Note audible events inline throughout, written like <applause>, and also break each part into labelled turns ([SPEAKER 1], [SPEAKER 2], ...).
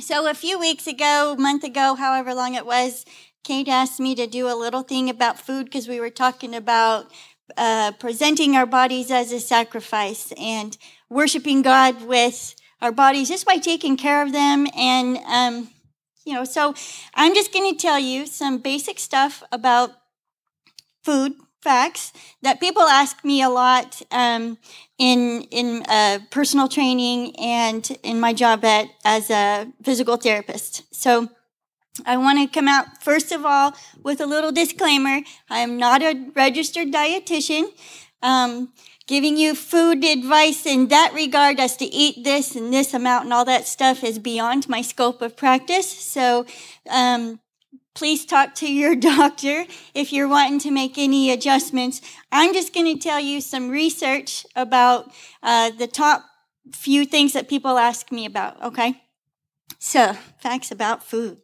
[SPEAKER 1] So a few weeks ago, month ago, however long it was, Kate asked me to do a little thing about food because we were talking about uh, presenting our bodies as a sacrifice and worshiping God with our bodies just by taking care of them. And, um, you know, so I'm just going to tell you some basic stuff about food facts that people ask me a lot um, in in uh, personal training and in my job at as a physical therapist. So I want to come out first of all with a little disclaimer. I am not a registered dietitian. Um, giving you food advice in that regard as to eat this and this amount and all that stuff is beyond my scope of practice. So, um, please talk to your <laughs> doctor if you're wanting to make any adjustments. I'm just going to tell you some research about uh, the top few things that people ask me about, okay? So, facts about food.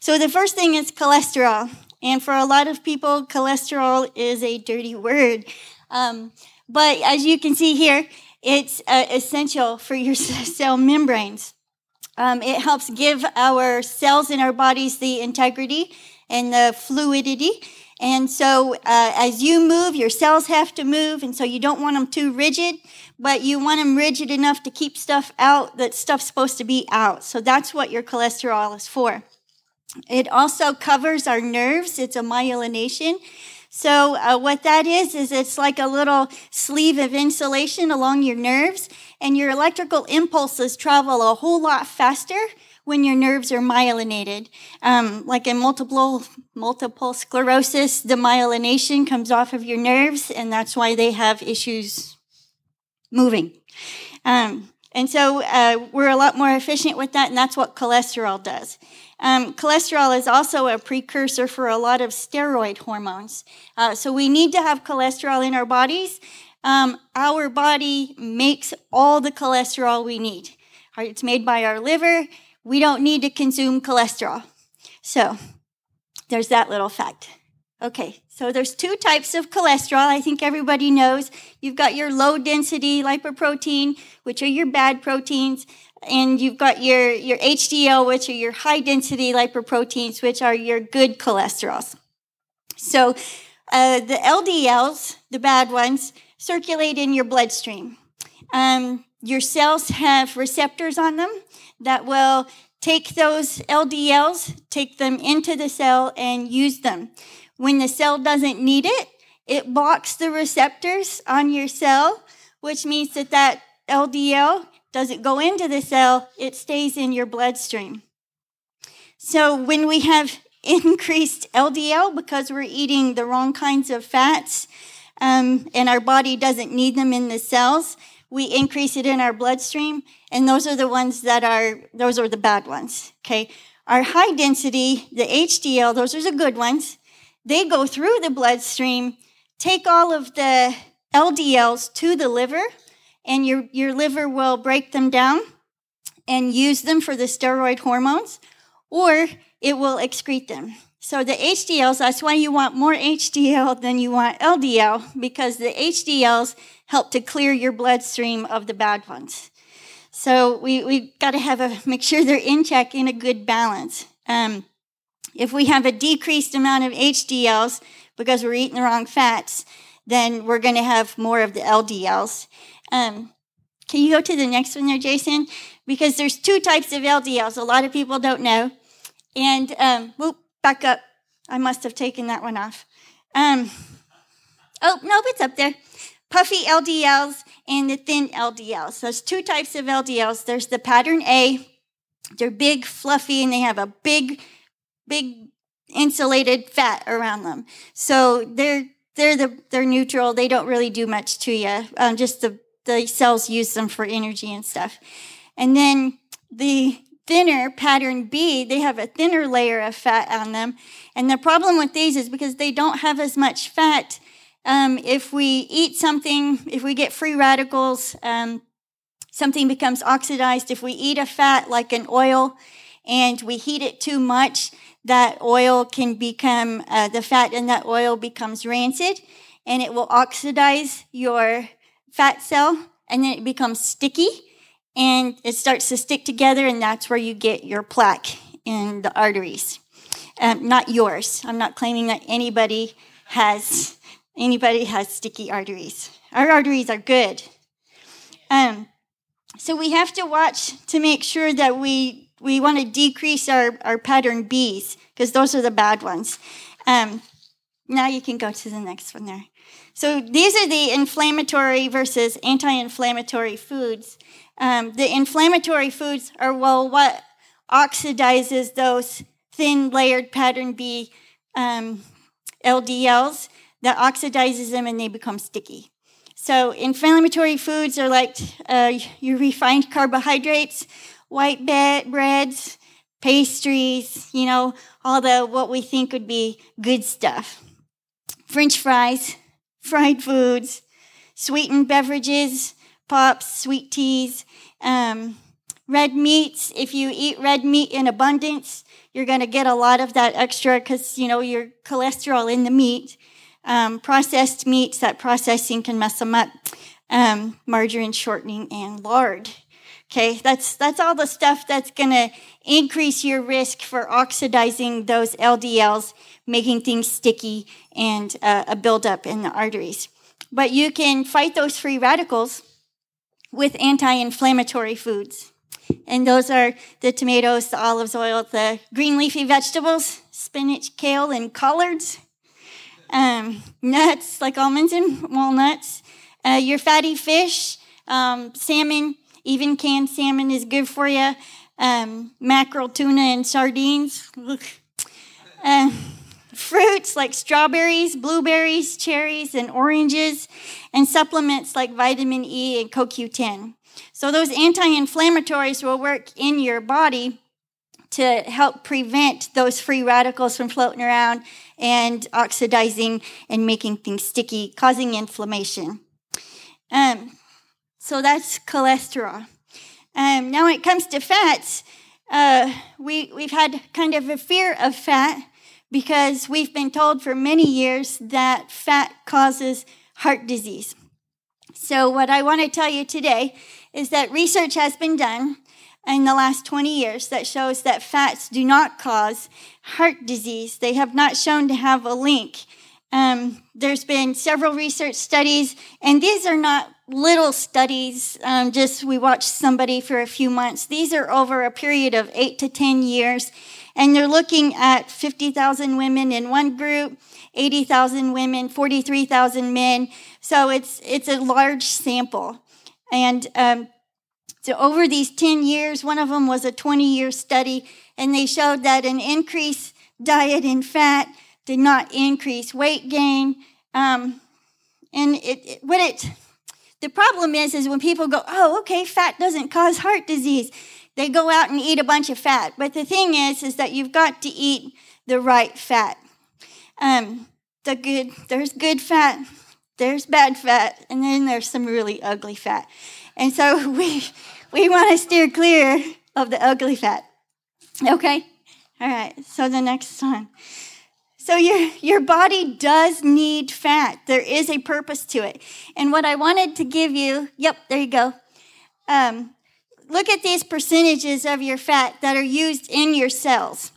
[SPEAKER 1] So, the first thing is cholesterol. And for a lot of people, cholesterol is a dirty word. Um, but as you can see here, it's uh, essential for your <laughs> cell membranes. Um, it helps give our cells in our bodies the integrity and the fluidity. And so, uh, as you move, your cells have to move, and so you don't want them too rigid, but you want them rigid enough to keep stuff out that stuff's supposed to be out. So that's what your cholesterol is for. It also covers our nerves. It's a myelination. So uh, what that is is it's like a little sleeve of insulation along your nerves, and your electrical impulses travel a whole lot faster when your nerves are myelinated. Um, like in multiple multiple sclerosis, the myelination comes off of your nerves, and that's why they have issues moving. Um, and so uh, we're a lot more efficient with that, and that's what cholesterol does. Um, cholesterol is also a precursor for a lot of steroid hormones. Uh, so we need to have cholesterol in our bodies. Um, our body makes all the cholesterol we need. It's made by our liver. We don't need to consume cholesterol. So there's that little fact. Okay, so there's two types of cholesterol. I think everybody knows. You've got your low density lipoprotein, which are your bad proteins, and you've got your, your HDL, which are your high density lipoproteins, which are your good cholesterols. So uh, the LDLs, the bad ones, circulate in your bloodstream. Um, your cells have receptors on them that will take those LDLs, take them into the cell, and use them. When the cell doesn't need it, it blocks the receptors on your cell, which means that that LDL doesn't go into the cell, it stays in your bloodstream. So when we have <laughs> increased LDL because we're eating the wrong kinds of fats um, and our body doesn't need them in the cells, we increase it in our bloodstream, and those are the ones that are those are the bad ones. Okay, our high density, the HDL, those are the good ones. They go through the bloodstream, take all of the LDLs to the liver, and your, your liver will break them down and use them for the steroid hormones, or it will excrete them. So the HDLs, that's why you want more HDL than you want LDL, because the HDLs help to clear your bloodstream of the bad ones. So we, we got to have a, make sure they're in check in a good balance. Um, if we have a decreased amount of HDLs because we're eating the wrong fats, then we're going to have more of the LDLs. Um, can you go to the next one there, Jason? Because there's two types of LDLs. A lot of people don't know. And um, whoop, back up. I must have taken that one off. Um, oh, no, it's up there. Puffy LDLs and the thin LDLs. There's two types of LDLs. There's the pattern A. They're big, fluffy, and they have a big, big insulated fat around them. So they're they're the they're neutral. They don't really do much to you. Um, just the the cells use them for energy and stuff. And then the thinner pattern B, they have a thinner layer of fat on them. And the problem with these is because they don't have as much fat. Um, if we eat something, if we get free radicals, um, something becomes oxidized. If we eat a fat like an oil and we heat it too much, that oil can become, uh, the fat in that oil becomes rancid and it will oxidize your fat cell and then it becomes sticky and it starts to stick together, and that's where you get your plaque in the arteries. Um, not yours. I'm not claiming that anybody has anybody has sticky arteries. Our arteries are good. Um, so we have to watch to make sure that we we want to decrease our, our pattern Bs because those are the bad ones. Um, now you can go to the next one there. So these are the inflammatory versus anti-inflammatory foods. Um, the inflammatory foods are well what oxidizes those thin layered pattern B um, LDLs that oxidizes them and they become sticky. So inflammatory foods are like uh, your refined carbohydrates, white breads, pastries, you know, all the what we think would be good stuff. French fries, fried foods, sweetened beverages, pops, sweet teas, um, red meats. If you eat red meat in abundance, you're going to get a lot of that extra because, you know, your cholesterol in the meat. Um, processed meats, that processing can mess them up. Um, margarine shortening and lard. Okay, that's that's all the stuff that's going to increase your risk for oxidizing those LDLs, making things sticky and uh, a buildup in the arteries. But you can fight those free radicals with anti-inflammatory foods. And those are the tomatoes, the olive oil, the green leafy vegetables, spinach, kale, and collards. Um, nuts like almonds and walnuts. Uh, your fatty fish, um, salmon, even canned salmon is good for you. Um, mackerel, tuna, and sardines. Uh, fruits like strawberries, blueberries, cherries, and oranges, and supplements like vitamin E and CoQ10. So those anti-inflammatories will work in your body to help prevent those free radicals from floating around and oxidizing and making things sticky, causing inflammation. Um, so that's cholesterol. Um, now, when it comes to fats, uh, we, we've had kind of a fear of fat because we've been told for many years that fat causes heart disease. So, what I want to tell you today is that research has been done in the last 20 years that shows that fats do not cause heart disease. They have not shown to have a link. Um, there's been several research studies, and these are not little studies. Um, just we watched somebody for a few months. These are over a period of eight to 10 years, and they're looking at 50,000 women in one group, 80,000 women, 43,000 men. So it's it's a large sample, and um, so over these 10 years, one of them was a 20 year study, and they showed that an increased diet in fat did not increase weight gain. Um, and it, it, what it, the problem is, is when people go, oh, okay, fat doesn't cause heart disease. They go out and eat a bunch of fat. But the thing is, is that you've got to eat the right fat. Um, the good, there's good fat, there's bad fat, and then there's some really ugly fat. And so <laughs> we, we want to steer clear of the ugly fat. Okay? All right, so the next one. So your, your body does need fat. There is a purpose to it. And what I wanted to give you, yep, there you go. Um, look at these percentages of your fat that are used in your cells.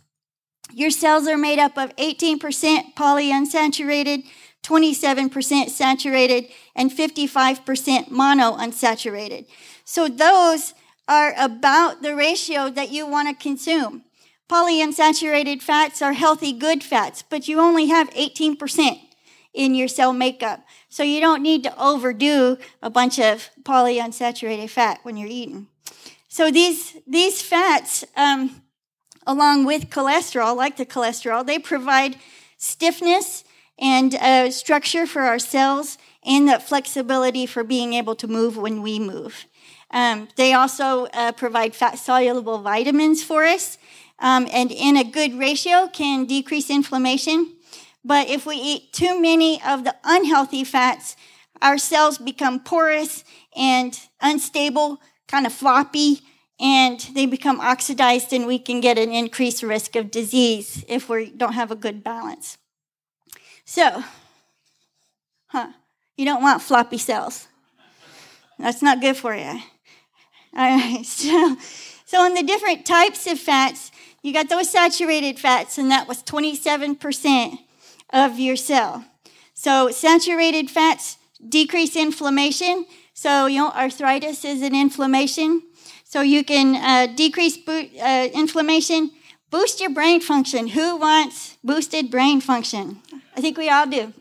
[SPEAKER 1] Your cells are made up of 18% polyunsaturated, 27% saturated, and 55% monounsaturated. So those are about the ratio that you want to consume. Polyunsaturated fats are healthy, good fats, but you only have 18% in your cell makeup. So you don't need to overdo a bunch of polyunsaturated fat when you're eating. So these, these fats, um, along with cholesterol, like the cholesterol, they provide stiffness and uh, structure for our cells and the flexibility for being able to move when we move. Um, they also uh, provide fat soluble vitamins for us, um, and in a good ratio can decrease inflammation. But if we eat too many of the unhealthy fats, our cells become porous and unstable, kind of floppy, and they become oxidized, and we can get an increased risk of disease if we don't have a good balance. So, huh, you don't want floppy cells. That's not good for you. All right. <laughs> So, so in the different types of fats, you got those saturated fats, and that was 27% of your cell. So saturated fats decrease inflammation. So, you know, arthritis is an inflammation. So you can uh, decrease bo- uh, inflammation, boost your brain function. Who wants boosted brain function? I think we all do.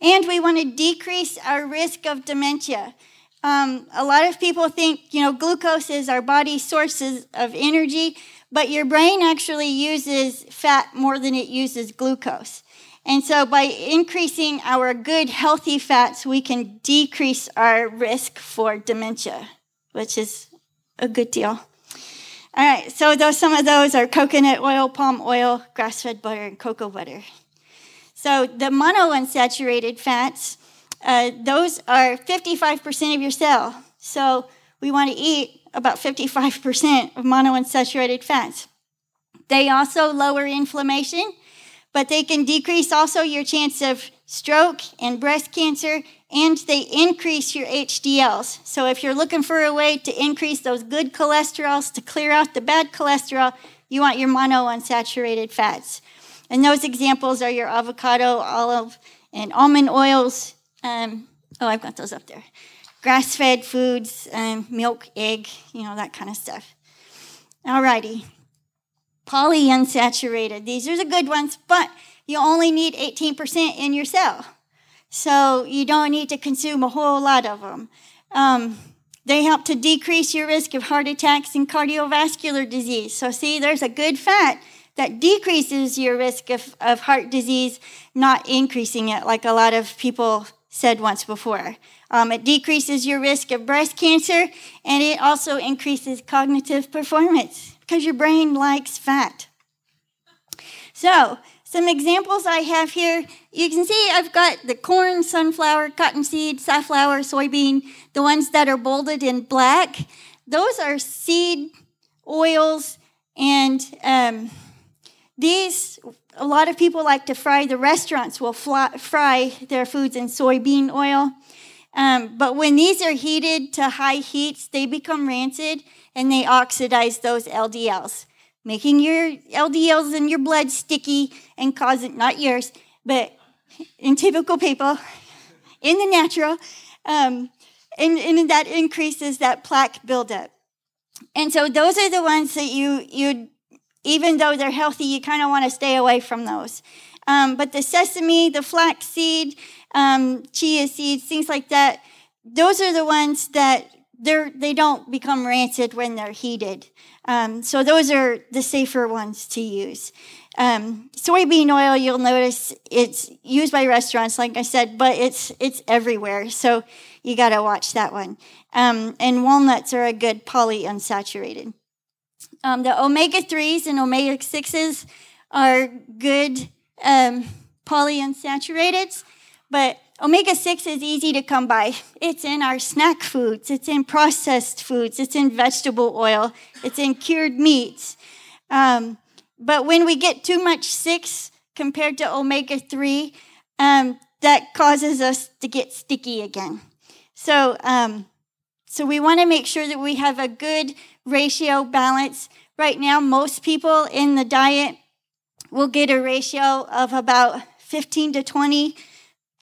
[SPEAKER 1] And we want to decrease our risk of dementia. Um, a lot of people think, you know, glucose is our body's sources of energy, but your brain actually uses fat more than it uses glucose. And so by increasing our good, healthy fats, we can decrease our risk for dementia, which is a good deal. All right, so those, some of those are coconut oil, palm oil, grass fed butter, and cocoa butter. So the monounsaturated fats, uh, those are 55% of your cell. So we want to eat about 55% of monounsaturated fats. They also lower inflammation, but they can decrease also your chance of stroke and breast cancer, and they increase your HDLs. So if you're looking for a way to increase those good cholesterols to clear out the bad cholesterol, you want your monounsaturated fats. And those examples are your avocado, olive, and almond oils. Um, oh, I've got those up there. Grass fed foods, um, milk, egg, you know, that kind of stuff. Alrighty. Polyunsaturated. These are the good ones, but you only need 18% in your cell. So you don't need to consume a whole lot of them. Um, they help to decrease your risk of heart attacks and cardiovascular disease. So, see, there's a good fat that decreases your risk of, of heart disease, not increasing it like a lot of people said once before. Um, it decreases your risk of breast cancer and it also increases cognitive performance because your brain likes fat. So, some examples I have here. You can see I've got the corn, sunflower, cottonseed, safflower, soybean, the ones that are bolded in black. Those are seed oils and um, these, a lot of people like to fry, the restaurants will fly, fry their foods in soybean oil. Um, but when these are heated to high heats, they become rancid and they oxidize those LDLs, making your LDLs in your blood sticky and causing, not yours, but in typical people, in the natural, um, and, and that increases that plaque buildup. And so those are the ones that you you even though they're healthy, you kind of want to stay away from those. Um, but the sesame, the flaxseed, um, chia seeds, things like that, those are the ones that they're, they don't become rancid when they're heated. Um, so those are the safer ones to use. Um, soybean oil, you'll notice it's used by restaurants, like I said, but it's it's everywhere. So you got to watch that one. Um, and walnuts are a good polyunsaturated. Um, the omega 3s and omega 6s are good um, polyunsaturated, but omega 6 is easy to come by. It's in our snack foods, it's in processed foods, it's in vegetable oil, it's in cured meats. Um, but when we get too much 6 compared to omega 3, um, that causes us to get sticky again. So, um, so we want to make sure that we have a good ratio balance. Right now, most people in the diet will get a ratio of about 15 to 20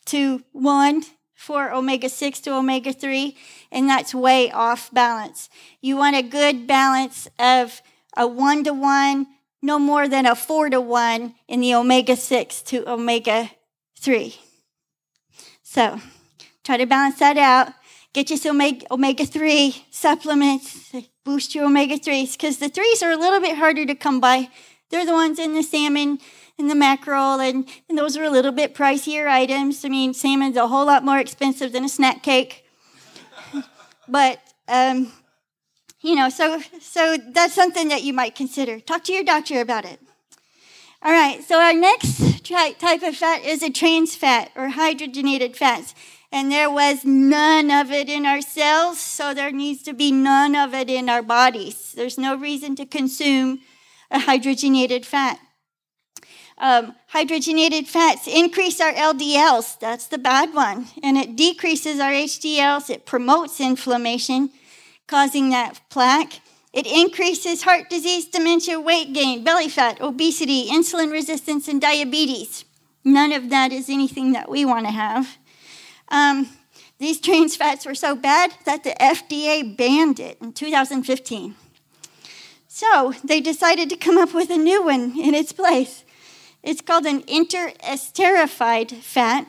[SPEAKER 1] to 1 for omega 6 to omega 3, and that's way off balance. You want a good balance of a 1 to 1, no more than a 4 to 1 in the omega 6 to omega 3. So, try to balance that out. Get you some omega 3 supplements, boost your omega 3s, because the 3s are a little bit harder to come by. They're the ones in the salmon and the mackerel, and, and those are a little bit pricier items. I mean, salmon's a whole lot more expensive than a snack cake. <laughs> but, um, you know, so, so that's something that you might consider. Talk to your doctor about it. All right, so our next type of fat is a trans fat or hydrogenated fats and there was none of it in our cells, so there needs to be none of it in our bodies. There's no reason to consume a hydrogenated fat. Um, hydrogenated fats increase our LDLs. That's the bad one. And it decreases our HDLs. It promotes inflammation, causing that plaque. It increases heart disease, dementia, weight gain, belly fat, obesity, insulin resistance, and diabetes. None of that is anything that we want to have. Um, these trans fats were so bad that the FDA banned it in 2015. So they decided to come up with a new one in its place. It's called an interesterified fat.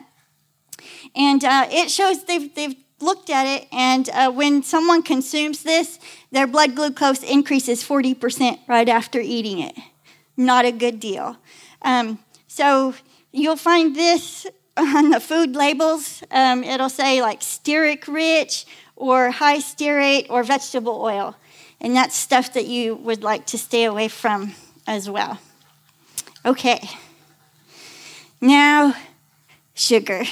[SPEAKER 1] And uh, it shows they've, they've looked at it, and uh, when someone consumes this, their blood glucose increases 40% right after eating it. Not a good deal. Um, so you'll find this on the food labels. Um, it'll say like stearic rich or high stearate or vegetable oil. And that's stuff that you would like to stay away from as well. Okay. Now, sugar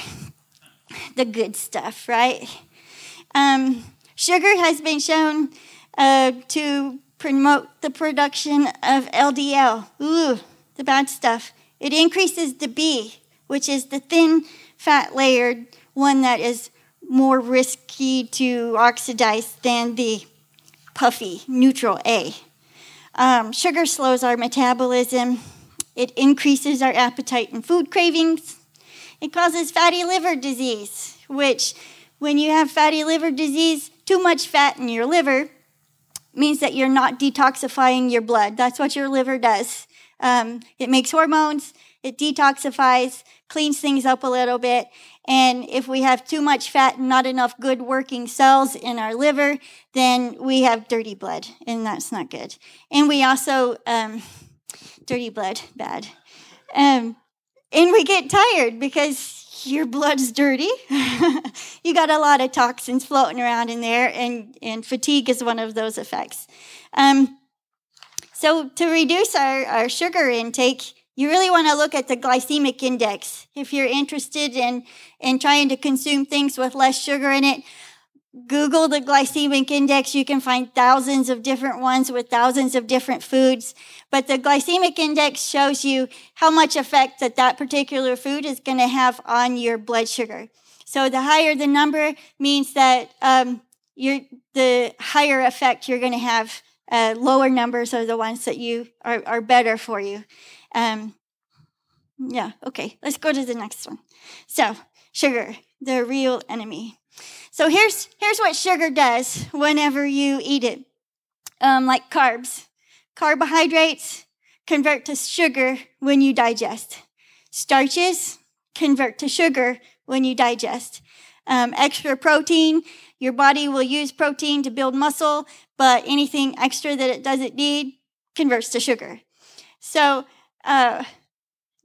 [SPEAKER 1] the good stuff, right? Um, sugar has been shown uh, to promote the production of LDL, ooh, the bad stuff. It increases the B, which is the thin, fat layered one that is more risky to oxidize than the puffy, neutral A. Um, sugar slows our metabolism. It increases our appetite and food cravings. It causes fatty liver disease, which, when you have fatty liver disease, too much fat in your liver means that you're not detoxifying your blood. That's what your liver does. Um, it makes hormones, it detoxifies, cleans things up a little bit. And if we have too much fat and not enough good working cells in our liver, then we have dirty blood, and that's not good. And we also, um, dirty blood, bad. Um, and we get tired because your blood's dirty. <laughs> you got a lot of toxins floating around in there, and, and fatigue is one of those effects. Um, so, to reduce our, our sugar intake, you really want to look at the glycemic index. If you're interested in, in trying to consume things with less sugar in it, Google the glycemic index. You can find thousands of different ones with thousands of different foods. But the glycemic index shows you how much effect that that particular food is going to have on your blood sugar. So the higher the number means that um, the higher effect you're going to have. Uh, lower numbers are the ones that you are, are better for you. Um, yeah, okay, let's go to the next one. So, sugar, the real enemy. So here's here's what sugar does whenever you eat it, um, like carbs. Carbohydrates convert to sugar when you digest. Starches convert to sugar when you digest. Um, extra protein, your body will use protein to build muscle, but anything extra that it doesn't need converts to sugar. So uh,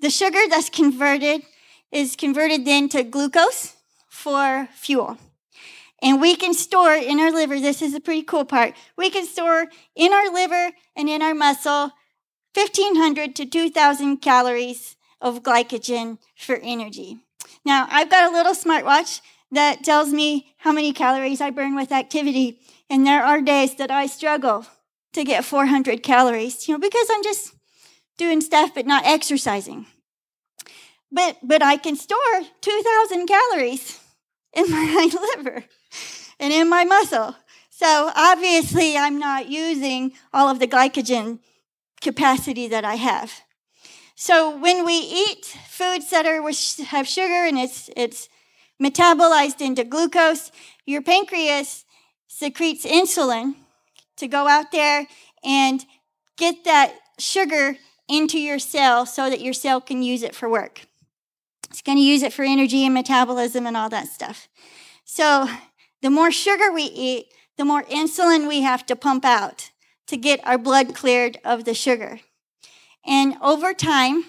[SPEAKER 1] the sugar that's converted is converted then to glucose for fuel. And we can store in our liver, this is a pretty cool part, we can store in our liver and in our muscle 1500 to 2000 calories of glycogen for energy. Now, I've got a little smartwatch that tells me how many calories I burn with activity. And there are days that I struggle to get 400 calories, you know, because I'm just doing stuff but not exercising. But but I can store 2000 calories in my <laughs> liver and in my muscle. So obviously, I'm not using all of the glycogen capacity that I have. So when we eat foods that are have sugar and it's it's metabolized into glucose, your pancreas secretes insulin to go out there and get that sugar into your cell so that your cell can use it for work. It's going to use it for energy and metabolism and all that stuff. So the more sugar we eat, the more insulin we have to pump out to get our blood cleared of the sugar. And over time,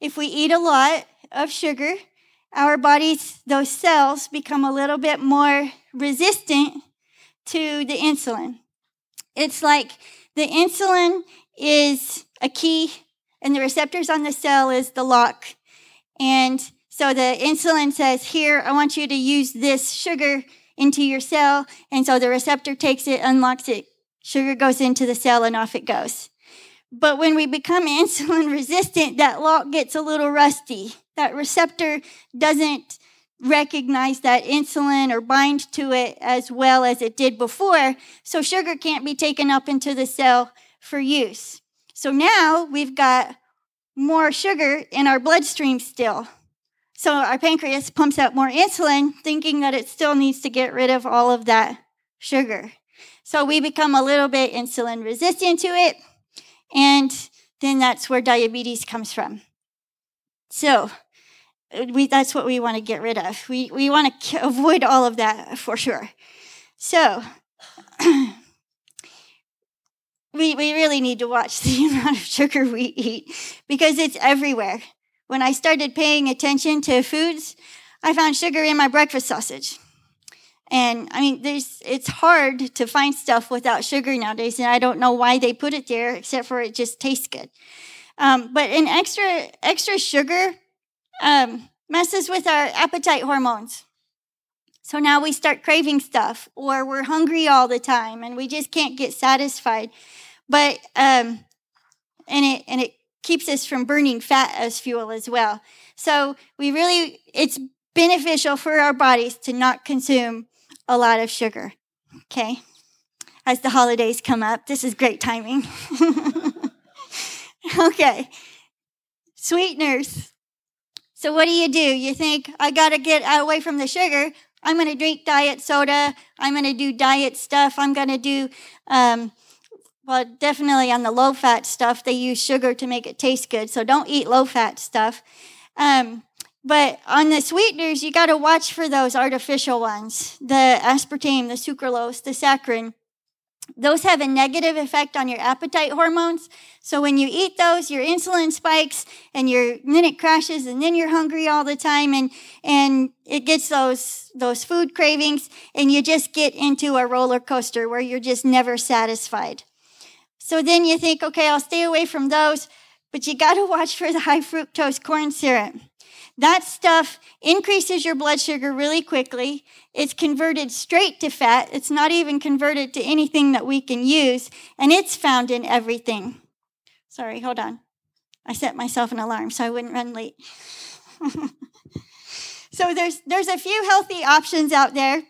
[SPEAKER 1] if we eat a lot of sugar, our bodies, those cells, become a little bit more resistant to the insulin. It's like the insulin is a key, and the receptors on the cell is the lock. And so the insulin says, Here, I want you to use this sugar into your cell. And so the receptor takes it, unlocks it, sugar goes into the cell, and off it goes. But when we become <laughs> insulin resistant, that lock gets a little rusty. That receptor doesn't recognize that insulin or bind to it as well as it did before. So sugar can't be taken up into the cell for use. So now we've got more sugar in our bloodstream still. So our pancreas pumps out more insulin, thinking that it still needs to get rid of all of that sugar. So we become a little bit insulin resistant to it, and then that's where diabetes comes from. So uh, we, that's what we want to get rid of. We, we want to avoid all of that for sure. So <clears throat> we, we really need to watch <laughs> the amount of sugar we eat because it's everywhere. When I started paying attention to foods, I found sugar in my breakfast sausage. And I mean, there's, it's hard to find stuff without sugar nowadays, and I don't know why they put it there, except for it just tastes good. Um, but an extra extra sugar um, messes with our appetite hormones. So now we start craving stuff, or we're hungry all the time, and we just can't get satisfied. But um, and it and it keeps us from burning fat as fuel as well. So we really it's beneficial for our bodies to not consume a lot of sugar. Okay, as the holidays come up, this is great timing. <laughs> okay, sweeteners. So what do you do? You think I got to get away from the sugar. I'm going to drink diet soda. I'm going to do diet stuff. I'm going to do um, well, definitely on the low fat stuff, they use sugar to make it taste good. So don't eat low fat stuff. Um, but on the sweeteners, you got to watch for those artificial ones the aspartame, the sucralose, the saccharin. Those have a negative effect on your appetite hormones. So when you eat those, your insulin spikes and your then it crashes and then you're hungry all the time and and it gets those those food cravings and you just get into a roller coaster where you're just never satisfied. So then you think, okay, I'll stay away from those, but you got to watch for the high fructose corn syrup. That stuff increases your blood sugar really quickly. It's converted straight to fat. It's not even converted to anything that we can use, and it's found in everything. Sorry, hold on. I set myself an alarm so I wouldn't run late. <laughs> so there's there's a few healthy options out there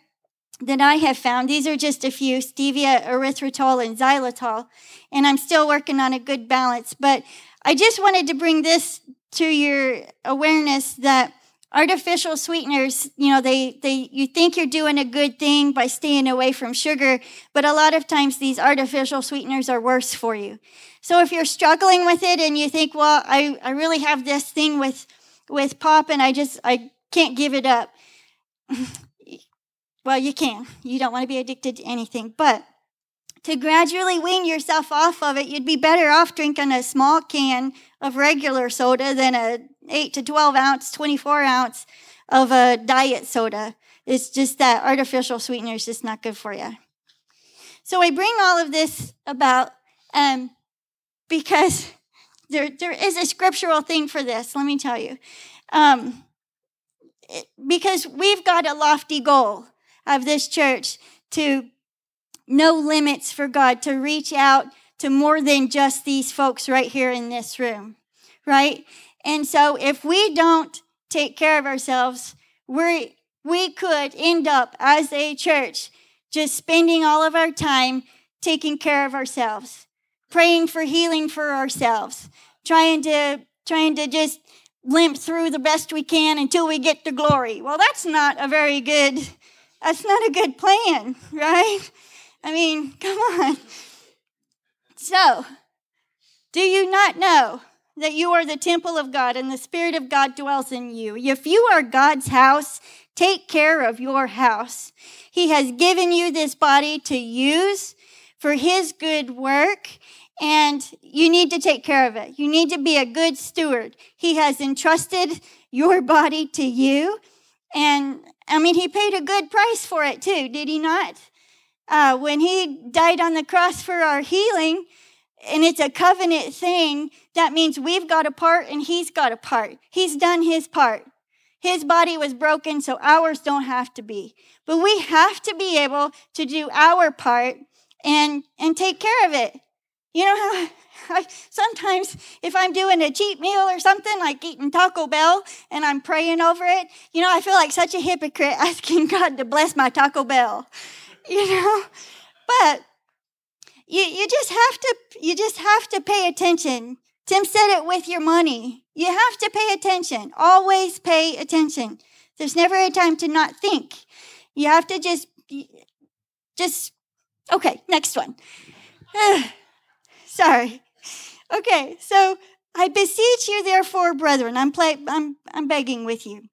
[SPEAKER 1] that I have found. These are just a few stevia, erythritol, and xylitol. And I'm still working on a good balance. But I just wanted to bring this to your awareness that artificial sweeteners, you know, they, they, you think you're doing a good thing by staying away from sugar, but a lot of times these artificial sweeteners are worse for you. So if you're struggling with it and you think, well, I, I really have this thing with, with pop and I just, I can't give it up. <laughs> Well, you can. You don't want to be addicted to anything. But to gradually wean yourself off of it, you'd be better off drinking a small can of regular soda than a 8 to 12 ounce, 24 ounce of a diet soda. It's just that artificial sweetener is just not good for you. So I bring all of this about um, because there, there is a scriptural thing for this, let me tell you. Um, it, because we've got a lofty goal of this church to no limits for God to reach out to more than just these folks right here in this room, right? And so if we don't take care of ourselves, we we could end up as a church just spending all of our time taking care of ourselves, praying for healing for ourselves, trying to trying to just limp through the best we can until we get to glory. Well, that's not a very good that's not a good plan, <laughs> right? I mean, <laughs> come on. So, do you not know that you are the temple of God and the Spirit of God dwells in you? If you are God's house, take care of your house. He has given you this body to use for His good work, and you need to take care of it. You need to be a good steward. He has entrusted your body to you, and I mean, he paid a good price for it too, did he not? Uh, when he died on the cross for our healing, and it's a covenant thing, that means we've got a part and he's got a part. He's done his part. His body was broken, so ours don't have to be. But we have to be able to do our part and, and take care of it. You know how <laughs> I, sometimes if I'm doing a cheap meal or something, like eating Taco Bell, and I'm praying over it, you know, I feel like such a hypocrite <laughs> asking God to bless my Taco Bell, <laughs> you know? But you, you just have to you just have to pay attention. Tim said it with your money. You have to pay attention. Always pay attention. There's never a time to not think. You have to just just okay, next one. <sighs> Sorry. Okay, so I beseech you, therefore, brethren, I'm, play, I'm, I'm begging with you,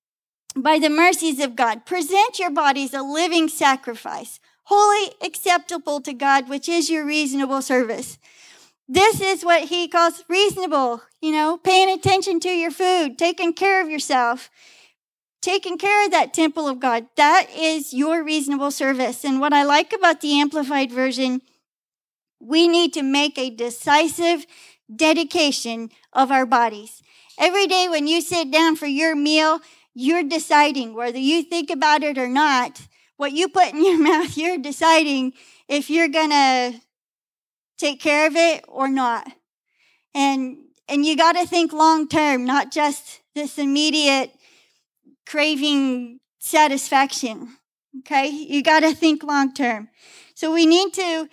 [SPEAKER 1] by the mercies of God, present your bodies a living sacrifice, holy, acceptable to God, which is your reasonable service. This is what he calls reasonable, you know, paying attention to your food, taking care of yourself, taking care of that temple of God. That is your reasonable service. And what I like about the Amplified Version, we need to make a decisive dedication of our bodies. Every day when you sit down for your meal, you're deciding whether you think about it or not. What you put in <laughs> your mouth, you're deciding if you're going to take care of it or not. And and you got to think long term, not just this immediate craving satisfaction. Okay? You got to think long term. So we need to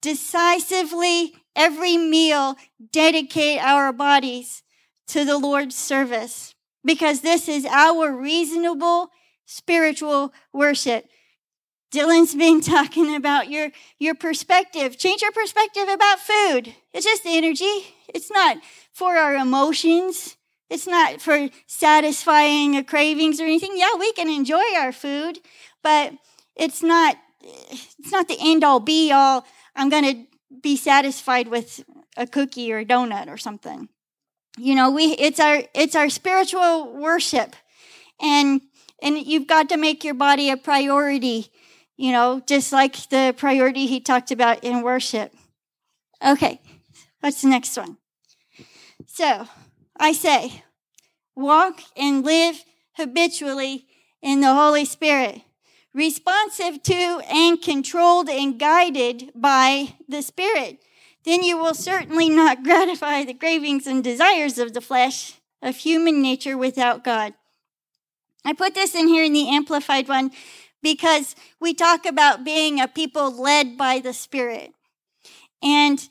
[SPEAKER 1] decisively every meal dedicate our bodies to the Lord's service because this is our reasonable spiritual worship. Dylan's been talking about your, your perspective. Change your perspective about food. It's just energy. It's not for our emotions. It's not for satisfying a cravings or anything. Yeah, we can enjoy our food, but it's not, it's not the end all be all. I'm going to be satisfied with a cookie or a donut or something. You know, we it's our it's our spiritual worship. And and you've got to make your body a priority, you know, just like the priority he talked about in worship. Okay. What's the next one? So, I say, walk and live habitually in the Holy Spirit responsive to and controlled and guided by the Spirit, then you will certainly not <laughs> gratify the cravings and desires of the flesh, of human nature without God. I put this in here in the Amplified one because we talk about being a people led by the Spirit. And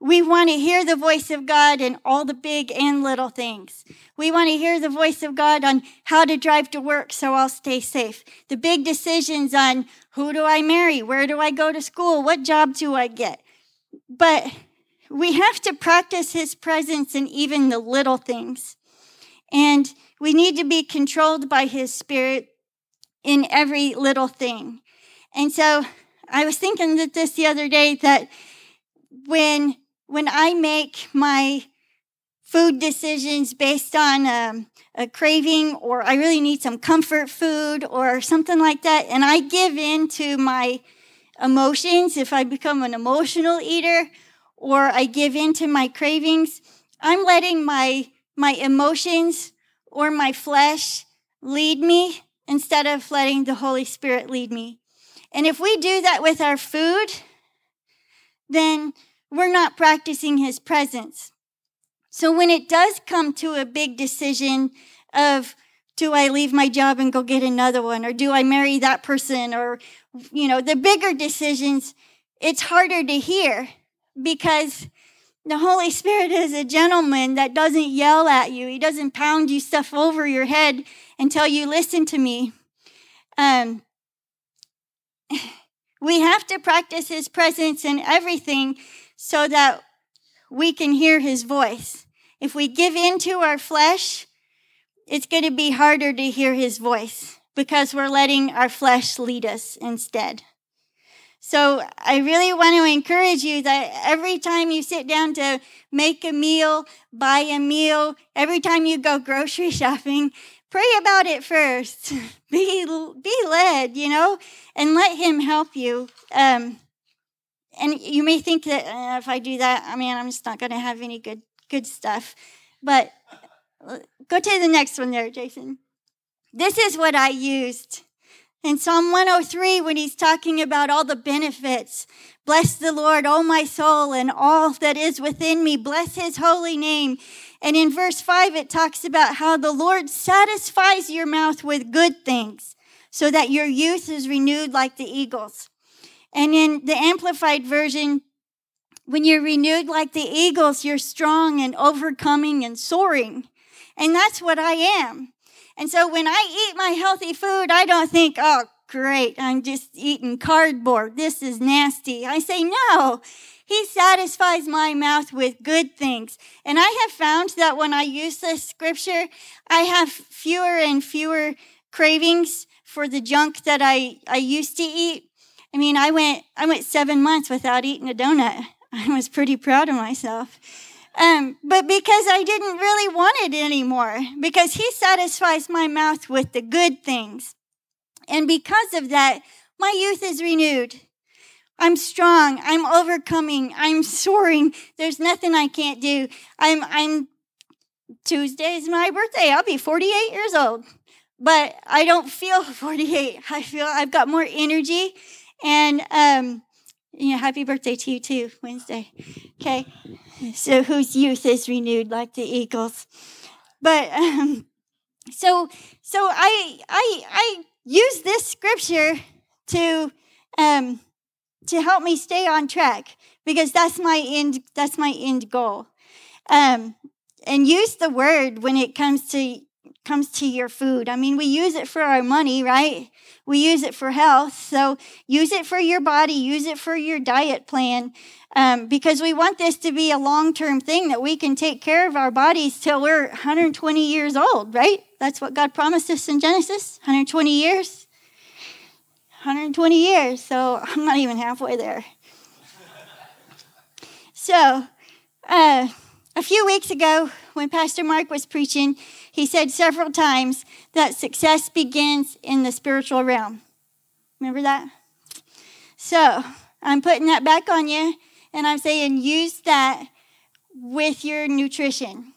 [SPEAKER 1] we want to hear the voice of God in all the big and little things. We want to hear the voice of God on how to drive to work so I'll stay safe. The big decisions on who do I marry? Where do I go to school? What job do I get? But we have to practice his presence in even the little things. And we need to be controlled by his spirit in every little thing. And so I was thinking that this the other day that when when I make my food decisions based on um, a craving or I really need some comfort food or something like that, and I give in to my emotions, if I become an emotional eater or I give in to my cravings, I'm letting my, my emotions or my flesh lead me instead of letting the Holy Spirit lead me. And if we do that with our food, then we're not practicing his presence. So when it does come to a big decision of, do I leave my job and go get another one? Or do I marry that person? Or, you know, the bigger decisions, it's harder to hear because the Holy Spirit is a gentleman that doesn't yell at you. He doesn't pound you stuff over your head until you listen to me. Um, <sighs> we have to practice his presence in everything so that we can hear his voice. If we give in to our flesh, it's going to be harder to hear his voice because we're letting our flesh lead us instead. So I really want to encourage you that every time you sit down to make a meal, buy a meal, every time you go grocery <laughs> shopping, pray about it first. <laughs> be, be led, you know, and let him help you. Um, and you may think that uh, if I do that, I mean, I'm just not going to have any good good stuff. But uh, go to the next one there, Jason. This is what I used. In Psalm 103, when he's talking about all the benefits, bless the Lord, O my soul, and all that is within me. Bless his holy name. And in verse 5, it talks about how the Lord satisfies your mouth with good things so that your youth is renewed like the eagles. And in the Amplified Version, when you're renewed like the eagles, you're strong and overcoming and soaring. And that's what I am. And so when I eat my healthy food, I don't think, oh, great, I'm just eating cardboard. This is nasty. I say, no, he satisfies my mouth with good things. And I have found that when I use this scripture, I have fewer and fewer cravings for the junk that I, I used to eat. I mean, I went, I went seven months without eating a donut. <laughs> I was pretty proud of myself. Um, but because I didn't really want it anymore, because He satisfies my mouth with the good things. And because of that, my youth is renewed. I'm strong. I'm overcoming. I'm <laughs> soaring. There's nothing I can't do. I'm, I'm, Tuesday is my birthday. I'll be 48 years old. But I don't feel <laughs> 48. I feel I've got more energy. And, um, you know, happy birthday to you too, Wednesday. Okay. So whose youth is renewed like the eagles. But, um, so, so I, I, I use this scripture to, um, to help me stay on track because that's my end, that's my end goal. Um, and use the word when it comes to comes to your food. I mean, we use it for our money, right? We use it for health. So use it for your body, use it for your diet plan, um, because we want this to be a long term thing that we can take care of our bodies till we're 120 years old, right? That's what God promised us in Genesis 120 years. 120 years. So I'm not even halfway there. So, uh, a few weeks ago, when Pastor Mark was preaching, he said several times that success begins in the spiritual realm. Remember that? So I'm putting that back on you, and I'm saying use that with your nutrition.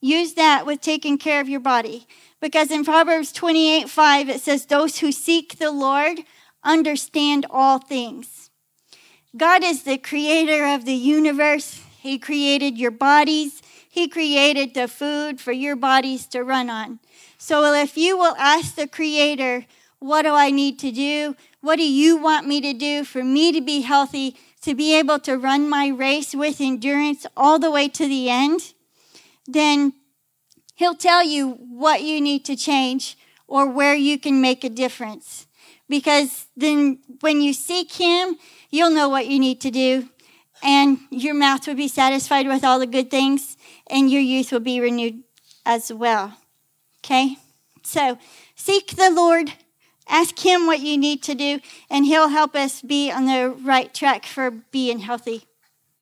[SPEAKER 1] Use that with taking care of your body. Because in Proverbs 28 5, it says, Those who seek the Lord understand all things. God is the creator of the universe. He created your bodies. He created the food for your bodies to run on. So if you will ask the Creator, what do I need to do? What do you want me to do for me to be healthy, to be able to run my race with endurance all the way to the end? Then He'll tell you what you need to change or where you can make a difference. Because then when you seek Him, you'll know what you need to do, and your mouth will be satisfied with all the good things, and your youth will be renewed as well. Okay? So seek the Lord, ask Him what you need to do, and He'll help us be on the right track for being healthy.